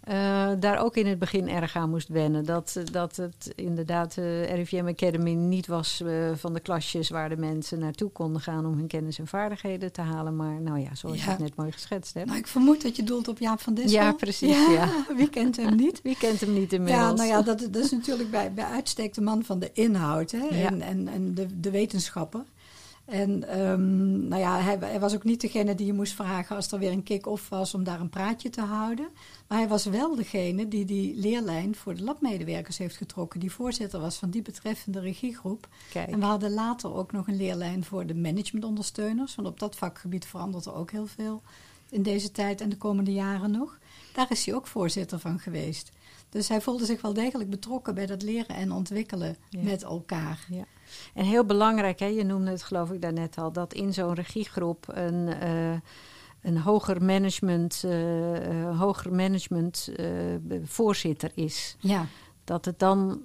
Uh, daar ook in het begin erg aan moest wennen. Dat, dat het inderdaad de RIVM Academy niet was uh, van de klasjes... waar de mensen naartoe konden gaan om hun kennis en vaardigheden te halen. Maar nou ja, zoals ja. je het net mooi geschetst hebt. Nou, ik vermoed dat je doelt op Jaap van Dissel. Ja, precies. Ja. ja. Wie kent hem niet? Wie kent hem niet inmiddels? Ja, nou ja, dat, dat is natuurlijk bij, bij uitstek de man van de inhoud hè, en, en, en de, de wetenschappen. En um, nou ja, hij, hij, was ook niet degene die je moest vragen als er weer een kick-off was om daar een praatje te houden. Maar hij was wel degene die die leerlijn voor de labmedewerkers heeft getrokken. Die voorzitter was van die betreffende regiegroep. Kijk. En we hadden later ook nog een leerlijn voor de managementondersteuners. Want op dat vakgebied verandert er ook heel veel in deze tijd en de komende jaren nog. Daar is hij ook voorzitter van geweest. Dus hij voelde zich wel degelijk betrokken bij dat leren en ontwikkelen ja. met elkaar. Ja. En heel belangrijk, hè, je noemde het geloof ik daarnet al, dat in zo'n regiegroep een, uh, een hoger management, uh, hoger management voorzitter is. Ja. Dat het dan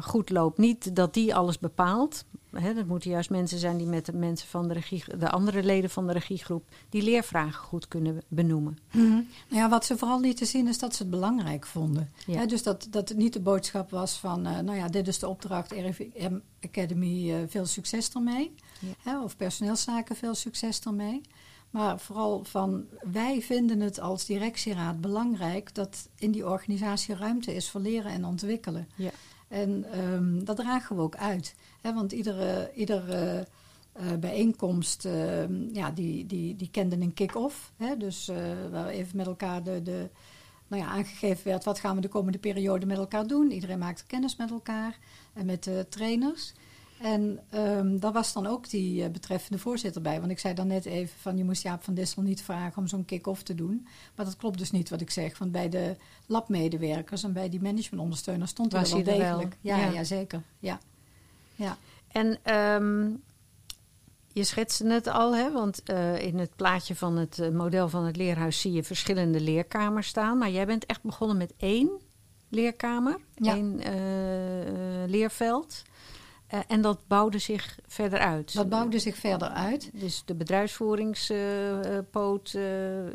goed loopt. Niet dat die alles bepaalt. Hè, dat moeten juist mensen zijn die met de mensen van de regie, de andere leden van de regiegroep, die leervragen goed kunnen benoemen. Mm -hmm. nou ja, wat ze vooral lieten zien is dat ze het belangrijk vonden. Ja. Hè, dus dat, dat het niet de boodschap was van, uh, nou ja, dit is de opdracht, RIVM Academy, uh, veel succes ermee. Ja. Hè, of personeelszaken, veel succes ermee. Maar vooral van, wij vinden het als directieraad belangrijk dat in die organisatie ruimte is voor leren en ontwikkelen. Ja. En um, dat dragen we ook uit. Hè, want iedere, iedere uh, bijeenkomst, uh, ja, die, die, die kende een kick-off. Dus uh, waar even met elkaar de, de, nou ja, aangegeven werd... wat gaan we de komende periode met elkaar doen. Iedereen maakte kennis met elkaar en met de trainers. En um, daar was dan ook die uh, betreffende voorzitter bij. Want ik zei dan net even van je moest Jaap van Dissel niet vragen om zo'n kick-off te doen. Maar dat klopt dus niet wat ik zeg. Want bij de labmedewerkers en bij die managementondersteuners stond Was hij wel degelijk. wel? Ja, Ja. ja. zeker. Ja. ja. En um, je schetste het al, hè? want uh, in het plaatje van het uh, model van het leerhuis zie je verschillende leerkamers staan. Maar jij bent echt begonnen met één leerkamer, Ja. één leerveld. Uh, en dat bouwde zich verder uit. Dat bouwde zich verder uit. Dus de bedrijfsvoeringspoot uh,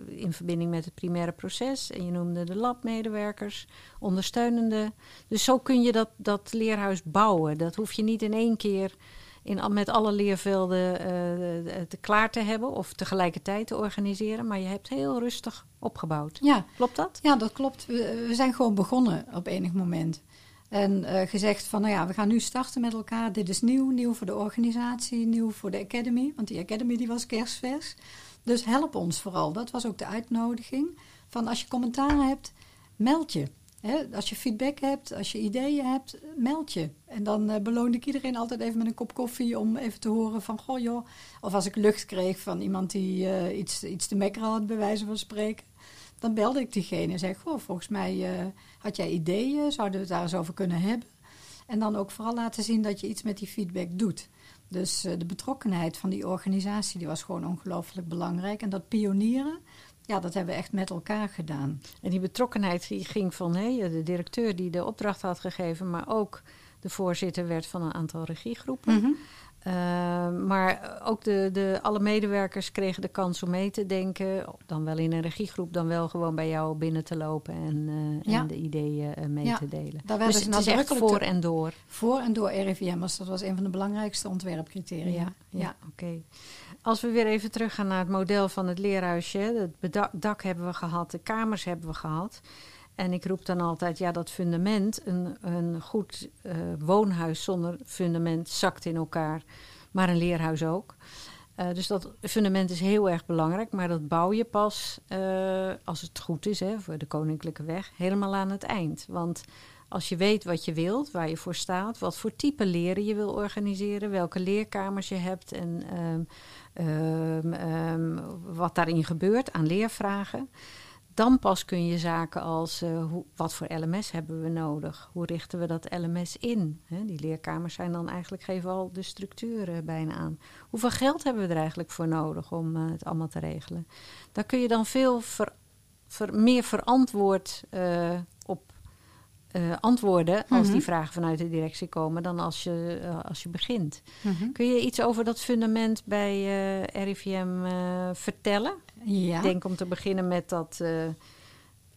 in verbinding met het primaire proces. En je noemde de labmedewerkers, ondersteunende. Dus zo kun je dat, dat leerhuis bouwen. Dat hoef je niet in één keer in, met alle leervelden te klaar te hebben of tegelijkertijd te organiseren. Maar je hebt heel rustig opgebouwd. Ja. Klopt dat? Ja, dat klopt. We, we zijn gewoon begonnen op enig moment. En uh, gezegd van, nou ja, we gaan nu starten met elkaar. Dit is nieuw, nieuw voor de organisatie, nieuw voor de academy. Want die academy die was kerstvers. Dus help ons vooral. Dat was ook de uitnodiging. Van als je commentaar hebt, meld je. Als je feedback hebt, als je ideeën hebt, meld je. En dan uh, beloonde ik iedereen altijd even met een kop koffie om even te horen van, goh joh. Of als ik lucht kreeg van iemand die uh, iets, iets te mekkeren had, bij wijze van spreken. Dan belde ik diegene en zei, goh, volgens mij uh, had jij ideeën, zouden we het daar eens over kunnen hebben. En dan ook vooral laten zien dat je iets met die feedback doet. Dus uh, de betrokkenheid van die organisatie die was gewoon ongelooflijk belangrijk. En dat pionieren, ja, dat hebben we echt met elkaar gedaan. En die betrokkenheid die ging van hé, de directeur die de opdracht had gegeven, maar ook de voorzitter werd van een aantal regiegroepen. Mhm. Uh, maar ook de, de, alle medewerkers kregen de kans om mee te denken. Dan wel in een regiegroep, dan wel gewoon bij jou binnen te lopen en, uh, Ja. en de ideeën uh, mee Ja, te delen. daar Dus het is echt voor en door. Voor en door RIVM'ers, dat was een van de belangrijkste ontwerpcriteria. Ja, oké. Als we weer even teruggaan naar het model van het leerhuisje. Het dak hebben we gehad, de kamers hebben we gehad. En ik roep dan altijd, ja, dat fundament, een, een goed eh, woonhuis zonder fundament zakt in elkaar. Maar een leerhuis ook. Eh, dus dat fundament is heel erg belangrijk. Maar dat bouw je pas, eh, als het goed is, hè, voor de Koninklijke Weg, helemaal aan het eind. Want als je weet wat je wilt, waar je voor staat, wat voor type leren je wil organiseren, welke leerkamers je hebt en ehm, ehm, ehm, wat daarin gebeurt aan leervragen. Dan pas kun je zaken als eh, hoe, wat voor LMS hebben we nodig? Hoe richten we dat LMS in? Die leerkamers zijn dan eigenlijk geven al de structuur eh, bijna aan. Hoeveel geld hebben we er eigenlijk voor nodig om eh, het allemaal te regelen? Daar kun je dan veel meer verantwoord eh, eh, antwoorden als Mhm. die vragen vanuit de directie komen dan als je, eh, als je begint. Mhm. Kun je iets over dat fundament bij eh, RIVM vertellen? Ja. Ik denk om te beginnen met dat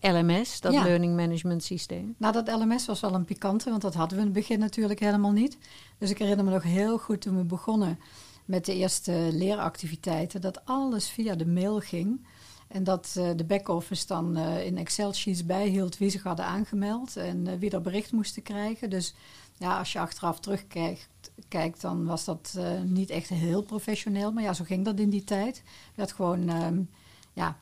LMS, dat Ja. Learning Management Systeem. Nou, dat LMS was wel een pikante, want dat hadden we in het begin natuurlijk helemaal niet. Dus ik herinner me nog heel goed toen we begonnen met de eerste leeractiviteiten, dat alles via de mail ging. En dat eh, de back-office dan eh, in Excel-sheets bijhield wie zich hadden aangemeld en eh, wie er bericht moesten krijgen. Dus ja, als je achteraf terugkijkt, kijkt, dan was dat niet echt heel professioneel. Maar ja, zo ging dat in die tijd. Dat gewoon, ehm, ja,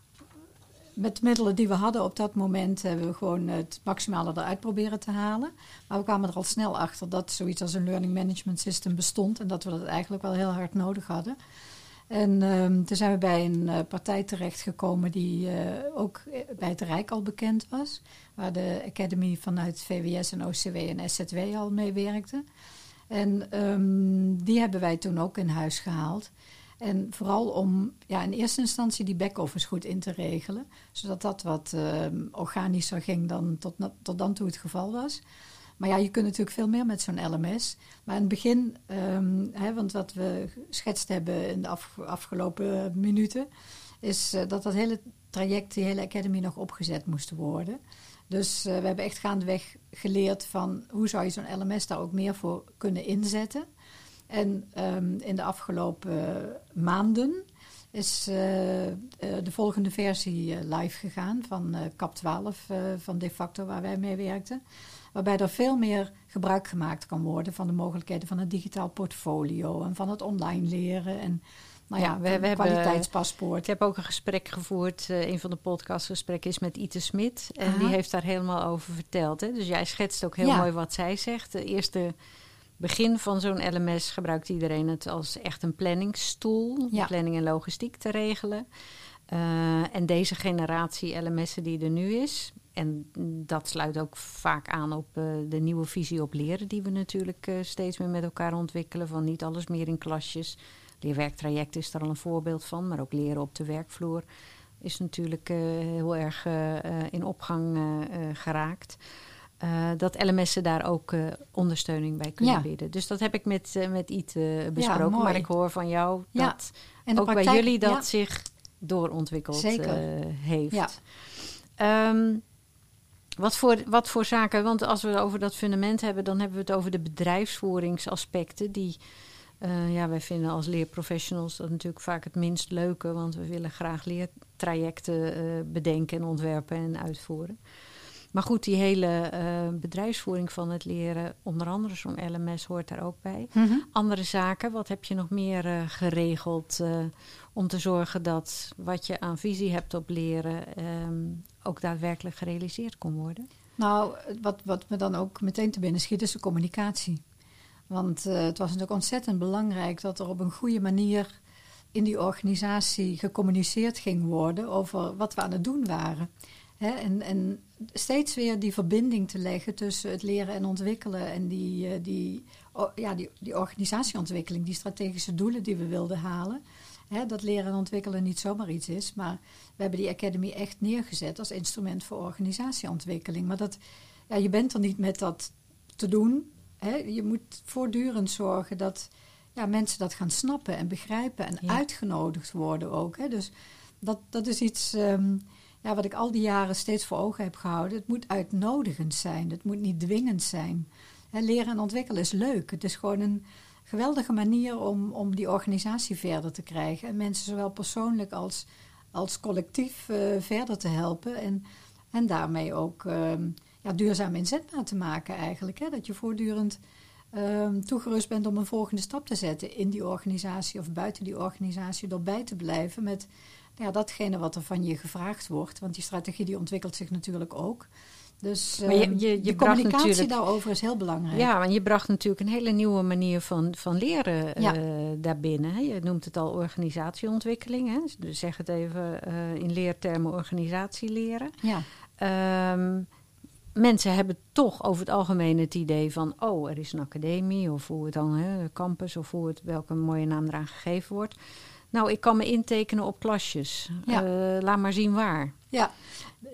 met de middelen die we hadden op dat moment hebben we gewoon het maximale eruit proberen te halen. Maar we kwamen er al snel achter dat zoiets als een learning management system bestond en dat we dat eigenlijk wel heel hard nodig hadden. En ehm, toen zijn we bij een eh, partij terechtgekomen die eh, ook bij het Rijk al bekend was. Waar de Academy vanuit VWS en OCW en SZW al mee werkte. En ehm, die hebben wij toen ook in huis gehaald. En vooral om ja, in eerste instantie die back-office goed in te regelen. Zodat dat wat ehm, organischer ging dan tot, tot dan toe het geval was. Maar ja, je kunt natuurlijk veel meer met zo'n LMS. Maar in het begin, ehm, hè, want wat we geschetst hebben in de af- afgelopen minuten, is eh, dat dat hele traject, die hele academy nog opgezet moest worden. Dus eh, we hebben echt gaandeweg geleerd van hoe zou je zo'n LMS daar ook meer voor kunnen inzetten. En ehm, in de afgelopen maanden is eh, de volgende versie live gegaan van eh, CAP 12 eh, van De facto waar wij mee werkten. Waarbij er veel meer gebruik gemaakt kan worden van de mogelijkheden van het digitaal portfolio en van het online leren. En nou ja, we- we, hebben- kwaliteitspaspoort. Ik heb ook een gesprek gevoerd. eh, een van de podcastgesprekken is met Ite Smit. En Aha. die heeft daar helemaal over verteld. Hè? Dus jij schetst ook heel Ja. mooi wat zij zegt. De eerste begin van zo'n LMS gebruikt iedereen het als echt een planningstool. om. Planning en logistiek te regelen. Eh, en deze generatie LMS'en die er nu is... en dat sluit ook vaak aan op eh, de nieuwe visie op leren... die we natuurlijk eh, steeds meer met elkaar ontwikkelen. Van niet alles meer in klasjes. Leerwerktraject is daar al een voorbeeld van. Maar ook leren op de werkvloer is natuurlijk eh, heel erg in opgang geraakt. Dat LMS'en daar ook ondersteuning bij kunnen Ja. bieden. Dus dat heb ik met, met Iet besproken. maar ik hoor van jou Ja, dat En ook bij jullie dat zich doorontwikkeld heeft. Ja. Ehm, wat, voor, wat voor zaken, want als we het over dat fundament hebben, dan hebben we het over de bedrijfsvoeringsaspecten. Die, eh, ja, wij vinden als leerprofessionals dat natuurlijk vaak het minst leuke, want we willen graag leertrajecten eh, bedenken en ontwerpen en uitvoeren. Maar goed, die hele eh, bedrijfsvoering van het leren, onder andere zo'n LMS hoort daar ook bij Mhm. andere zaken? Wat heb je nog meer eh, geregeld eh, om te zorgen dat wat je aan visie hebt op leren ehm, ook daadwerkelijk gerealiseerd kon worden? Nou, wat, wat me dan ook meteen te binnen schiet, is de communicatie. Want het was natuurlijk ontzettend belangrijk dat er op een goede manier in die organisatie gecommuniceerd ging worden over wat we aan het doen waren. En, en steeds weer die verbinding te leggen tussen het leren en ontwikkelen en die, eh, die, ja, die, die organisatieontwikkeling, die strategische doelen die we wilden halen. Hè, dat leren en ontwikkelen niet zomaar iets is. Maar we hebben die Academy echt neergezet als instrument voor organisatieontwikkeling. Maar dat, ja, je bent er niet met dat te doen. Hè. Je moet voortdurend zorgen dat ja, mensen dat gaan snappen en begrijpen en uitgenodigd worden ook. Hè. Dus dat, dat is iets um, ja, wat ik al die jaren steeds voor ogen heb gehouden. Het moet uitnodigend zijn, het moet niet dwingend zijn. Leren en ontwikkelen is leuk. Het is gewoon een geweldige manier om, om die organisatie verder te krijgen. En mensen zowel persoonlijk als, als collectief uh, verder te helpen. En, en daarmee ook uh, ja, duurzaam inzetbaar te maken eigenlijk. Hè? Dat je voortdurend uh, toegerust bent om een volgende stap te zetten in die organisatie of buiten die organisatie. Door bij te blijven met ja, datgene wat er van je gevraagd wordt. Want die strategie die ontwikkelt zich natuurlijk ook. Dus maar je, ehm, je, je de communicatie daarover is heel belangrijk. Ja, want je bracht natuurlijk een hele nieuwe manier van, van leren ja. uh, daarbinnen. Je noemt het al organisatieontwikkeling. Hè? Dus zeg het even uh, in leertermen organisatie leren. Ja. Um, mensen hebben toch over het algemeen het idee van... oh, er is een academie of hoe het dan, hè, campus... of hoe het, welke mooie naam eraan gegeven wordt... Nou, ik kan me intekenen op klasjes. Ja. Uh, laat maar zien waar. Ja.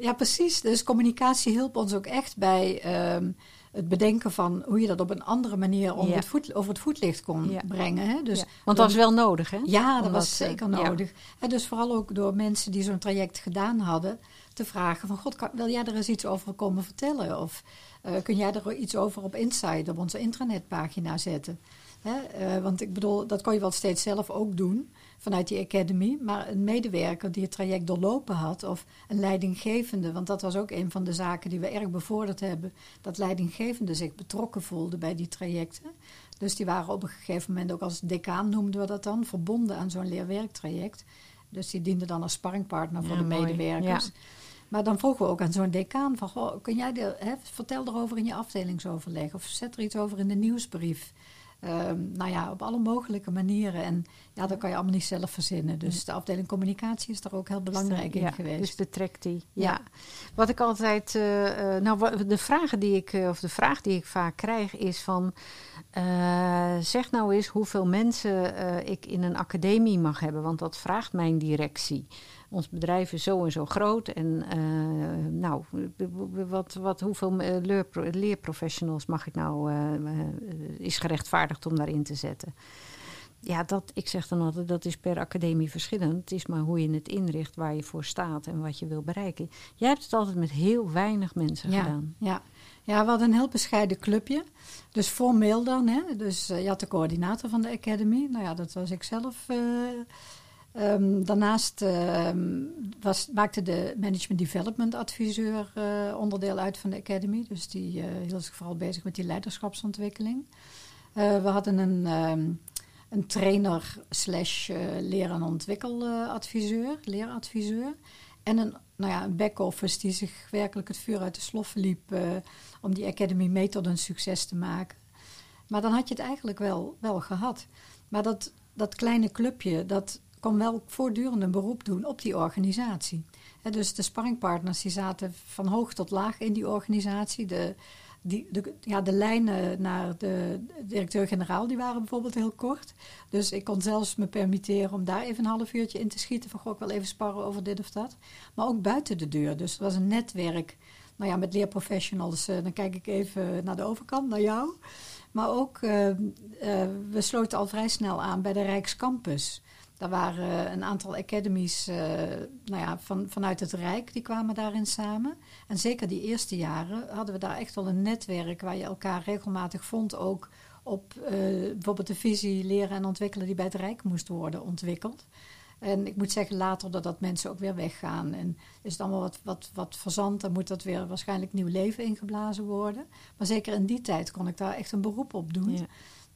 ja, precies. Dus communicatie hielp ons ook echt bij um, het bedenken van hoe je dat op een andere manier over, het, voet, over het voetlicht kon brengen. Hè? Dus Want dat was wel nodig, hè? Ja, dat was zeker nodig. En dus vooral ook door mensen die zo'n traject gedaan hadden, te vragen van God, wil jij er eens iets over komen vertellen? Of uh, kun jij er iets over op Inside, op onze intranetpagina zetten? Hè? Uh, want ik bedoel, dat kon je wel steeds zelf ook doen vanuit die academy, maar een medewerker die het traject doorlopen had of een leidinggevende, want dat was ook een van de zaken die we erg bevorderd hebben, dat leidinggevende zich betrokken voelden bij die trajecten. Dus die waren op een gegeven moment ook als decaan noemden we dat dan, verbonden aan zo'n leerwerktraject. Dus die diende dan als sparringpartner voor de medewerkers. Maar dan vroegen we ook aan zo'n decaan van, goh, kun jij de, hè, vertel erover in je afdelingsoverleg of zet er iets over in de nieuwsbrief. Um, nou ja, op alle mogelijke manieren. En ja, dat kan je allemaal niet zelf verzinnen. Dus de afdeling communicatie is daar ook heel belangrijk in geweest. Dus betrekt die. Ja. Wat ik altijd. Uh, nou, de vragen die ik, uh, of de vraag die ik vaak krijg is van. Uh, zeg nou eens hoeveel mensen ik in een academie mag hebben, want dat vraagt mijn directie ons bedrijf is zo en zo groot. En uh, nou, wat, wat, hoeveel eh, leer, leerprofessionals mag ik nou, uh, is gerechtvaardigd om daarin te zetten? Ja, dat, ik zeg dan altijd, dat is per academie verschillend. Het is maar hoe je het inricht, waar je voor staat en wat je wil bereiken. Jij hebt het altijd met heel weinig mensen gedaan. Ja. ja, we hadden een heel bescheiden clubje. Dus formeel dan, hè. Dus je had de coördinator van de academy. Nou ja, dat was ik zelf... Um, daarnaast um, was, maakte de Management Development Adviseur uh, onderdeel uit van de Academy. Dus die uh, hield zich vooral bezig met die leiderschapsontwikkeling. Uh, we hadden een, um, een trainer slash leer- en ontwikkeladviseur, leeradviseur. En een, nou ja, een back-office die zich werkelijk het vuur uit de sloffen liep om die Academy mee tot een succes te maken. Maar dan had je het eigenlijk wel, wel gehad. Maar dat, dat kleine clubje, dat kon wel voortdurend een beroep doen op die organisatie. dus de sparringpartners die zaten van hoog tot laag in die organisatie. De, die, ja, de lijnen naar de directeur-generaal die waren bijvoorbeeld heel kort. Dus ik kon zelfs me permitteren om daar even een half uurtje in te schieten. Van goh, ik wil even sparren over dit of dat. Maar ook buiten de deur. Dus het was een netwerk. Nou ja, met leerprofessionals. Uh, dan kijk ik even naar de overkant, naar jou. Maar ook, uh, uh, we sloten al vrij snel aan bij de Rijkscampus. Daar waren een aantal academies uh, nou ja, van, vanuit het Rijk, die kwamen daarin samen. En zeker die eerste jaren hadden we daar echt wel een netwerk waar je elkaar regelmatig vond. Ook op uh, bijvoorbeeld de visie leren en ontwikkelen die bij het Rijk moest worden ontwikkeld. En ik moet zeggen later dat dat mensen ook weer weggaan. En is het allemaal wat, wat, wat verzand, dan moet dat weer waarschijnlijk nieuw leven ingeblazen worden. Maar zeker in die tijd kon ik daar echt een beroep op doen. Ja.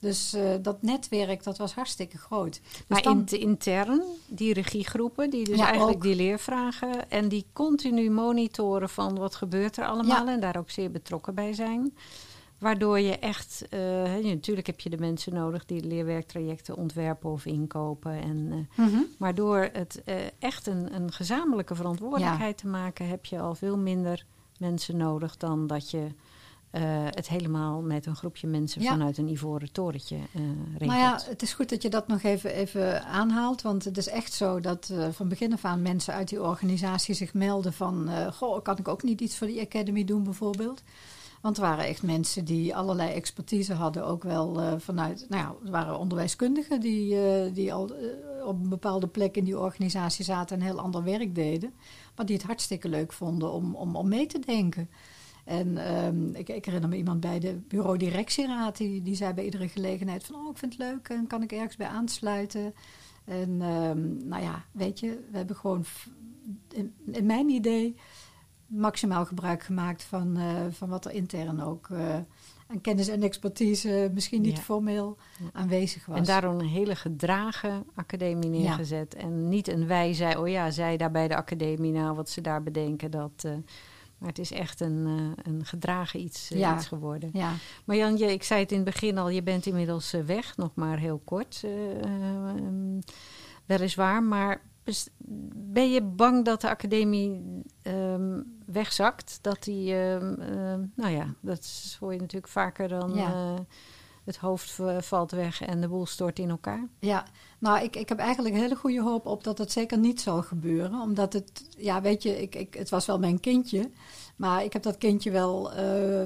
Dus uh, dat netwerk, dat was hartstikke groot. Dus maar dan, intern, die regiegroepen, die dus ja, eigenlijk ook. die leervragen... en die continu monitoren van wat gebeurt er allemaal... Ja. en daar ook zeer betrokken bij zijn... Waardoor je echt, uh, natuurlijk heb je de mensen nodig die leerwerktrajecten ontwerpen of inkopen. En, uh, mm-hmm. Maar door het uh, echt een, een gezamenlijke verantwoordelijkheid ja. te maken, heb je al veel minder mensen nodig dan dat je eh, het helemaal met een groepje mensen vanuit een ivoren torentje uh, regelt. Nou ja, het is goed dat je dat nog even, even aanhaalt. Want het is echt zo dat uh, van begin af aan mensen uit die organisatie zich melden van... goh, kan ik ook niet iets voor die Academy doen bijvoorbeeld? Want er waren echt mensen die allerlei expertise hadden, ook wel vanuit... Nou ja, er waren onderwijskundigen die, die al op een bepaalde plek in die organisatie zaten... en heel ander werk deden. Maar die het hartstikke leuk vonden om, om, om mee te denken... En um, ik, ik, herinner me iemand bij de bureau-directieraad, die, die zei bij iedere gelegenheid van, oh, ik vind het leuk en kan ik ergens bij aansluiten. En um, nou ja, weet je, we hebben gewoon, in, in, mijn idee, maximaal gebruik gemaakt van, uh, van wat er intern ook uh, aan kennis en expertise, misschien niet ja. formeel, aanwezig was. En daarom een hele gedragen academie neergezet. Ja. En niet een wij zei, oh ja, zij daar bij de academie, nou wat ze daar bedenken, dat... Maar het is echt een, uh, een gedragen iets, uh, ja. iets geworden. Ja. Maar Jan, je, ik zei het in het begin al, je bent inmiddels uh, weg, nog maar heel kort. Um, weliswaar, maar ben je bang dat de academie um, wegzakt? Dat die, um, nou ja, dat hoor je natuurlijk vaker dan... Ja het hoofd valt weg en de boel stort in elkaar? Ja, nou, ik, ik heb eigenlijk hele goede hoop op dat het zeker niet zal gebeuren. Omdat het, ja, weet je, ik, ik, het was wel mijn kindje. Maar ik heb dat kindje wel uh,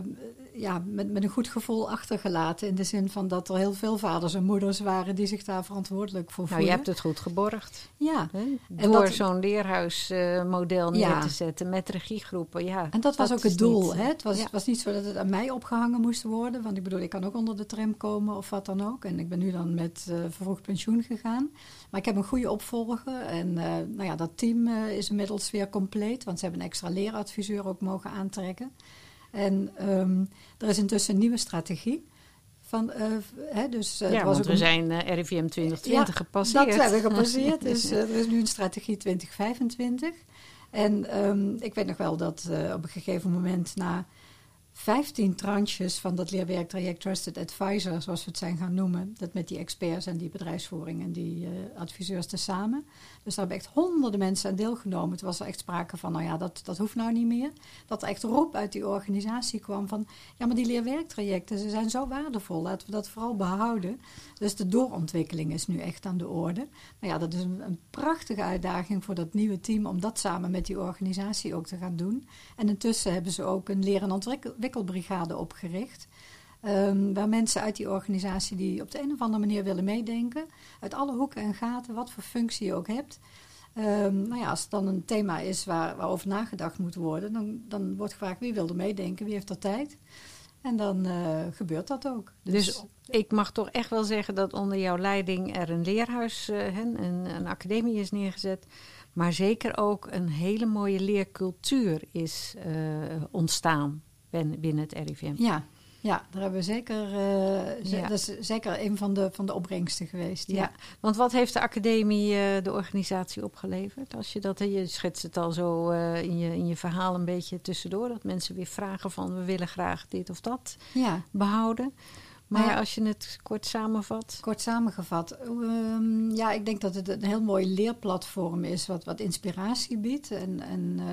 ja, met, met een goed gevoel achtergelaten. In de zin van dat er heel veel vaders en moeders waren die zich daar verantwoordelijk voor voelden. Nou, je hebt het goed geborgd. Ja. Hè? Door zo'n leerhuismodel uh, neer te zetten met regiegroepen. Ja, en dat was ook het doel. Niet, hè? Het, was, ja. was niet zo dat het aan mij opgehangen moest worden. Want ik bedoel, ik kan ook onder de tram komen of wat dan ook. En ik ben nu dan met uh, vervroegd pensioen gegaan. Maar ik heb een goede opvolger. En uh, nou ja, dat team is inmiddels weer compleet. Want ze hebben een extra leeradviseur ook mogen aantrekken. En um, er is intussen een nieuwe strategie. Van, uh, hè, dus, uh, ja, was want we een... zijn uh, RIVM 2020 ja, gepasseerd. dat hebben we gepasseerd. dus er is nu een strategie 2025. En um, ik weet nog wel dat op een gegeven moment na 15 tranches van dat leerwerktraject Trusted Advisor, zoals we het zijn gaan noemen. Dat met die experts en die bedrijfsvoering en die adviseurs tezamen. Dus daar hebben echt honderden mensen aan deelgenomen. Het was er echt sprake van, nou ja, dat, dat hoeft nou niet meer. Dat er echt roep uit die organisatie kwam van, ja, maar die leerwerktrajecten, ze zijn zo waardevol. Laten we dat vooral behouden. Dus de doorontwikkeling is nu echt aan de orde. Nou ja, dat is een, een prachtige uitdaging voor dat nieuwe team om dat samen met die organisatie ook te gaan doen. En intussen hebben ze ook een leren ontwikkelen ontwikkelbrigade opgericht. Um, waar mensen uit die organisatie die op de een of andere manier willen meedenken, uit alle hoeken en gaten, wat voor functie je ook hebt. Um, nou ja, als het dan een thema is waar, waarover nagedacht moet worden, dan, dan wordt gevraagd wie wil er meedenken, wie heeft er tijd. En dan uh, gebeurt dat ook. Dus, dus, ik mag toch echt wel zeggen dat onder jouw leiding er een leerhuis, uh, een, een academie is neergezet. Maar zeker ook een hele mooie leercultuur is uh, ontstaan binnen het RIVM. Ja, ja, daar hebben we zeker, uh, ja. dat is zeker een van de, van de opbrengsten geweest. Ja. ja. want wat heeft de academie uh, de organisatie opgeleverd? Als je dat, je schetst het al zo uh, in, je, in je verhaal een beetje tussendoor, dat mensen weer vragen van we willen graag dit of dat ja. behouden. Maar ja, als je het kort samenvat? Kort samengevat. Um, ja, ik denk dat het een heel mooi leerplatform is wat, wat inspiratie biedt. En, en uh,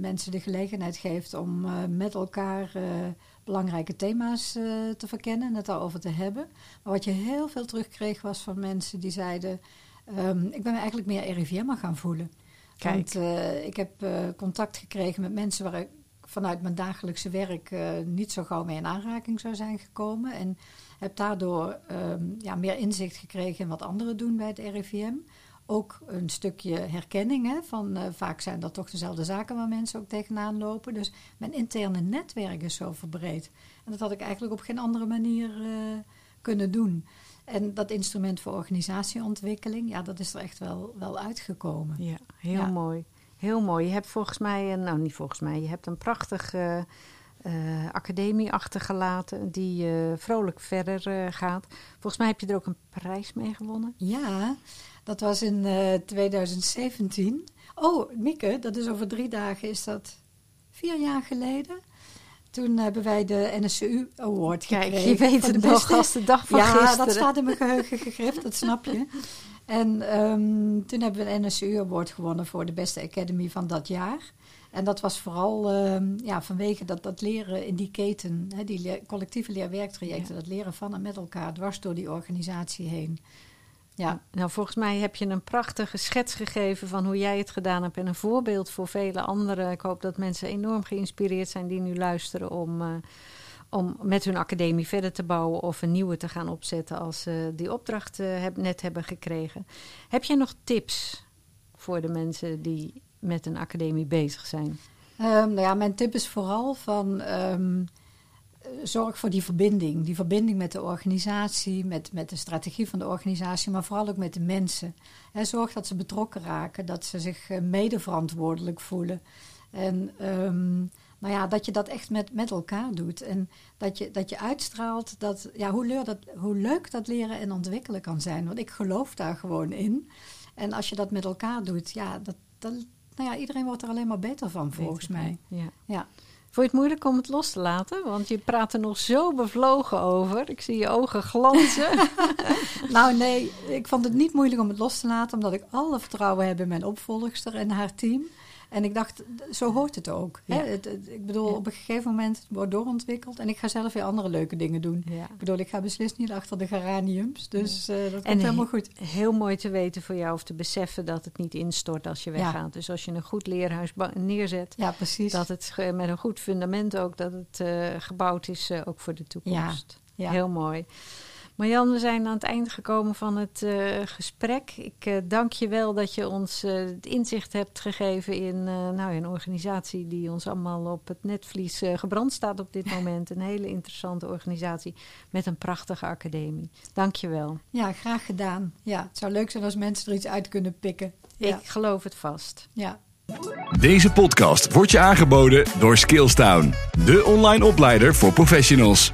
mensen de gelegenheid geeft om uh, met elkaar uh, belangrijke thema's te verkennen en het daarover te hebben. Maar wat je heel veel terugkreeg was van mensen die zeiden... Um, ik ben me eigenlijk meer RIVM gaan voelen. Kijk. Want ik heb contact gekregen met mensen waar ik vanuit mijn dagelijkse werk niet zo gauw mee in aanraking zou zijn gekomen. En heb daardoor um, ja, meer inzicht gekregen in wat anderen doen bij het RIVM. Ook een stukje herkenning. Hè, van, uh, vaak zijn dat toch dezelfde zaken waar mensen ook tegenaan lopen. Dus mijn interne netwerk is zo verbreed. En dat had ik eigenlijk op geen andere manier uh, kunnen doen. En dat instrument voor organisatieontwikkeling, ja, dat is er echt wel, wel uitgekomen. Ja, heel ja. mooi. Heel mooi. Je hebt volgens mij, een, nou niet volgens mij, je hebt een prachtige uh, academie achtergelaten die uh, vrolijk verder uh, gaat. Volgens mij heb je er ook een prijs mee gewonnen. Ja, dat was in 2017. Oh, Mieke, dat is over drie dagen, is dat vier jaar geleden? Toen hebben wij de NSCU Award gekregen. Kijk, je weet het nog als de dag van ja, gisteren. Ja, dat staat in mijn geheugen gegrift, dat snap je. En um, toen hebben we een NSU Award gewonnen voor de beste academy van dat jaar. En dat was vooral ehm, ja, vanwege dat, dat leren in die keten, hè, die collectieve leerwerktrajecten, dat leren van en met elkaar dwars door die organisatie heen. Ja. Nou, volgens mij heb je een prachtige schets gegeven van hoe jij het gedaan hebt en een voorbeeld voor vele anderen. Ik hoop dat mensen enorm geïnspireerd zijn die nu luisteren om, uh, om met hun academie verder te bouwen of een nieuwe te gaan opzetten als ze die opdracht uh, net hebben gekregen. Heb jij nog tips voor de mensen die met een academie bezig zijn? Um, nou ja, mijn tip is vooral van um, zorg voor die verbinding. Die verbinding met de organisatie, met, met de strategie van de organisatie, maar vooral ook met de mensen. En zorg dat ze betrokken raken, dat ze zich uh, medeverantwoordelijk voelen. En um, nou ja, dat je dat echt met, met elkaar doet. En dat je, dat je uitstraalt dat, ja, hoe, leuk dat, hoe leuk dat leren en ontwikkelen kan zijn. Want ik geloof daar gewoon in. En als je dat met elkaar doet, ja, dat, dat, nou ja, iedereen wordt er alleen maar beter van, volgens mij. Ja. ja. Vond je het moeilijk om het los te laten? Want je praat er nog zo bevlogen over. Ik zie je ogen glanzen. nou nee, ik vond het niet moeilijk om het los te laten, omdat ik alle vertrouwen heb in mijn opvolgster en haar team. En ik dacht, zo hoort het ook. Hè? Het, ik bedoel, op een gegeven moment wordt doorontwikkeld. En ik ga zelf weer andere leuke dingen doen. Ik bedoel, ik ga beslist niet achter de geraniums. Dus uh, dat komt helemaal goed. Heel mooi te weten voor jou of te beseffen dat het niet instort als je weggaat. Dus als je een goed leerhuis neerzet, ja, precies. dat het met een goed fundament ook, dat het uh, gebouwd is uh, ook voor de toekomst. Ja. Heel mooi. Marjan, we zijn aan het eind gekomen van het uh, gesprek. Ik uh, dank je wel dat je ons uh, het inzicht hebt gegeven in nou, een organisatie die ons allemaal op het netvlies gebrand staat op dit moment. Een hele interessante organisatie met een prachtige academie. Dank je wel. Ja, graag gedaan. Ja, het zou leuk zijn als mensen er iets uit kunnen pikken. Ja. Ik geloof het vast. Ja. Deze podcast wordt je aangeboden door Skillstown, de online opleider voor professionals.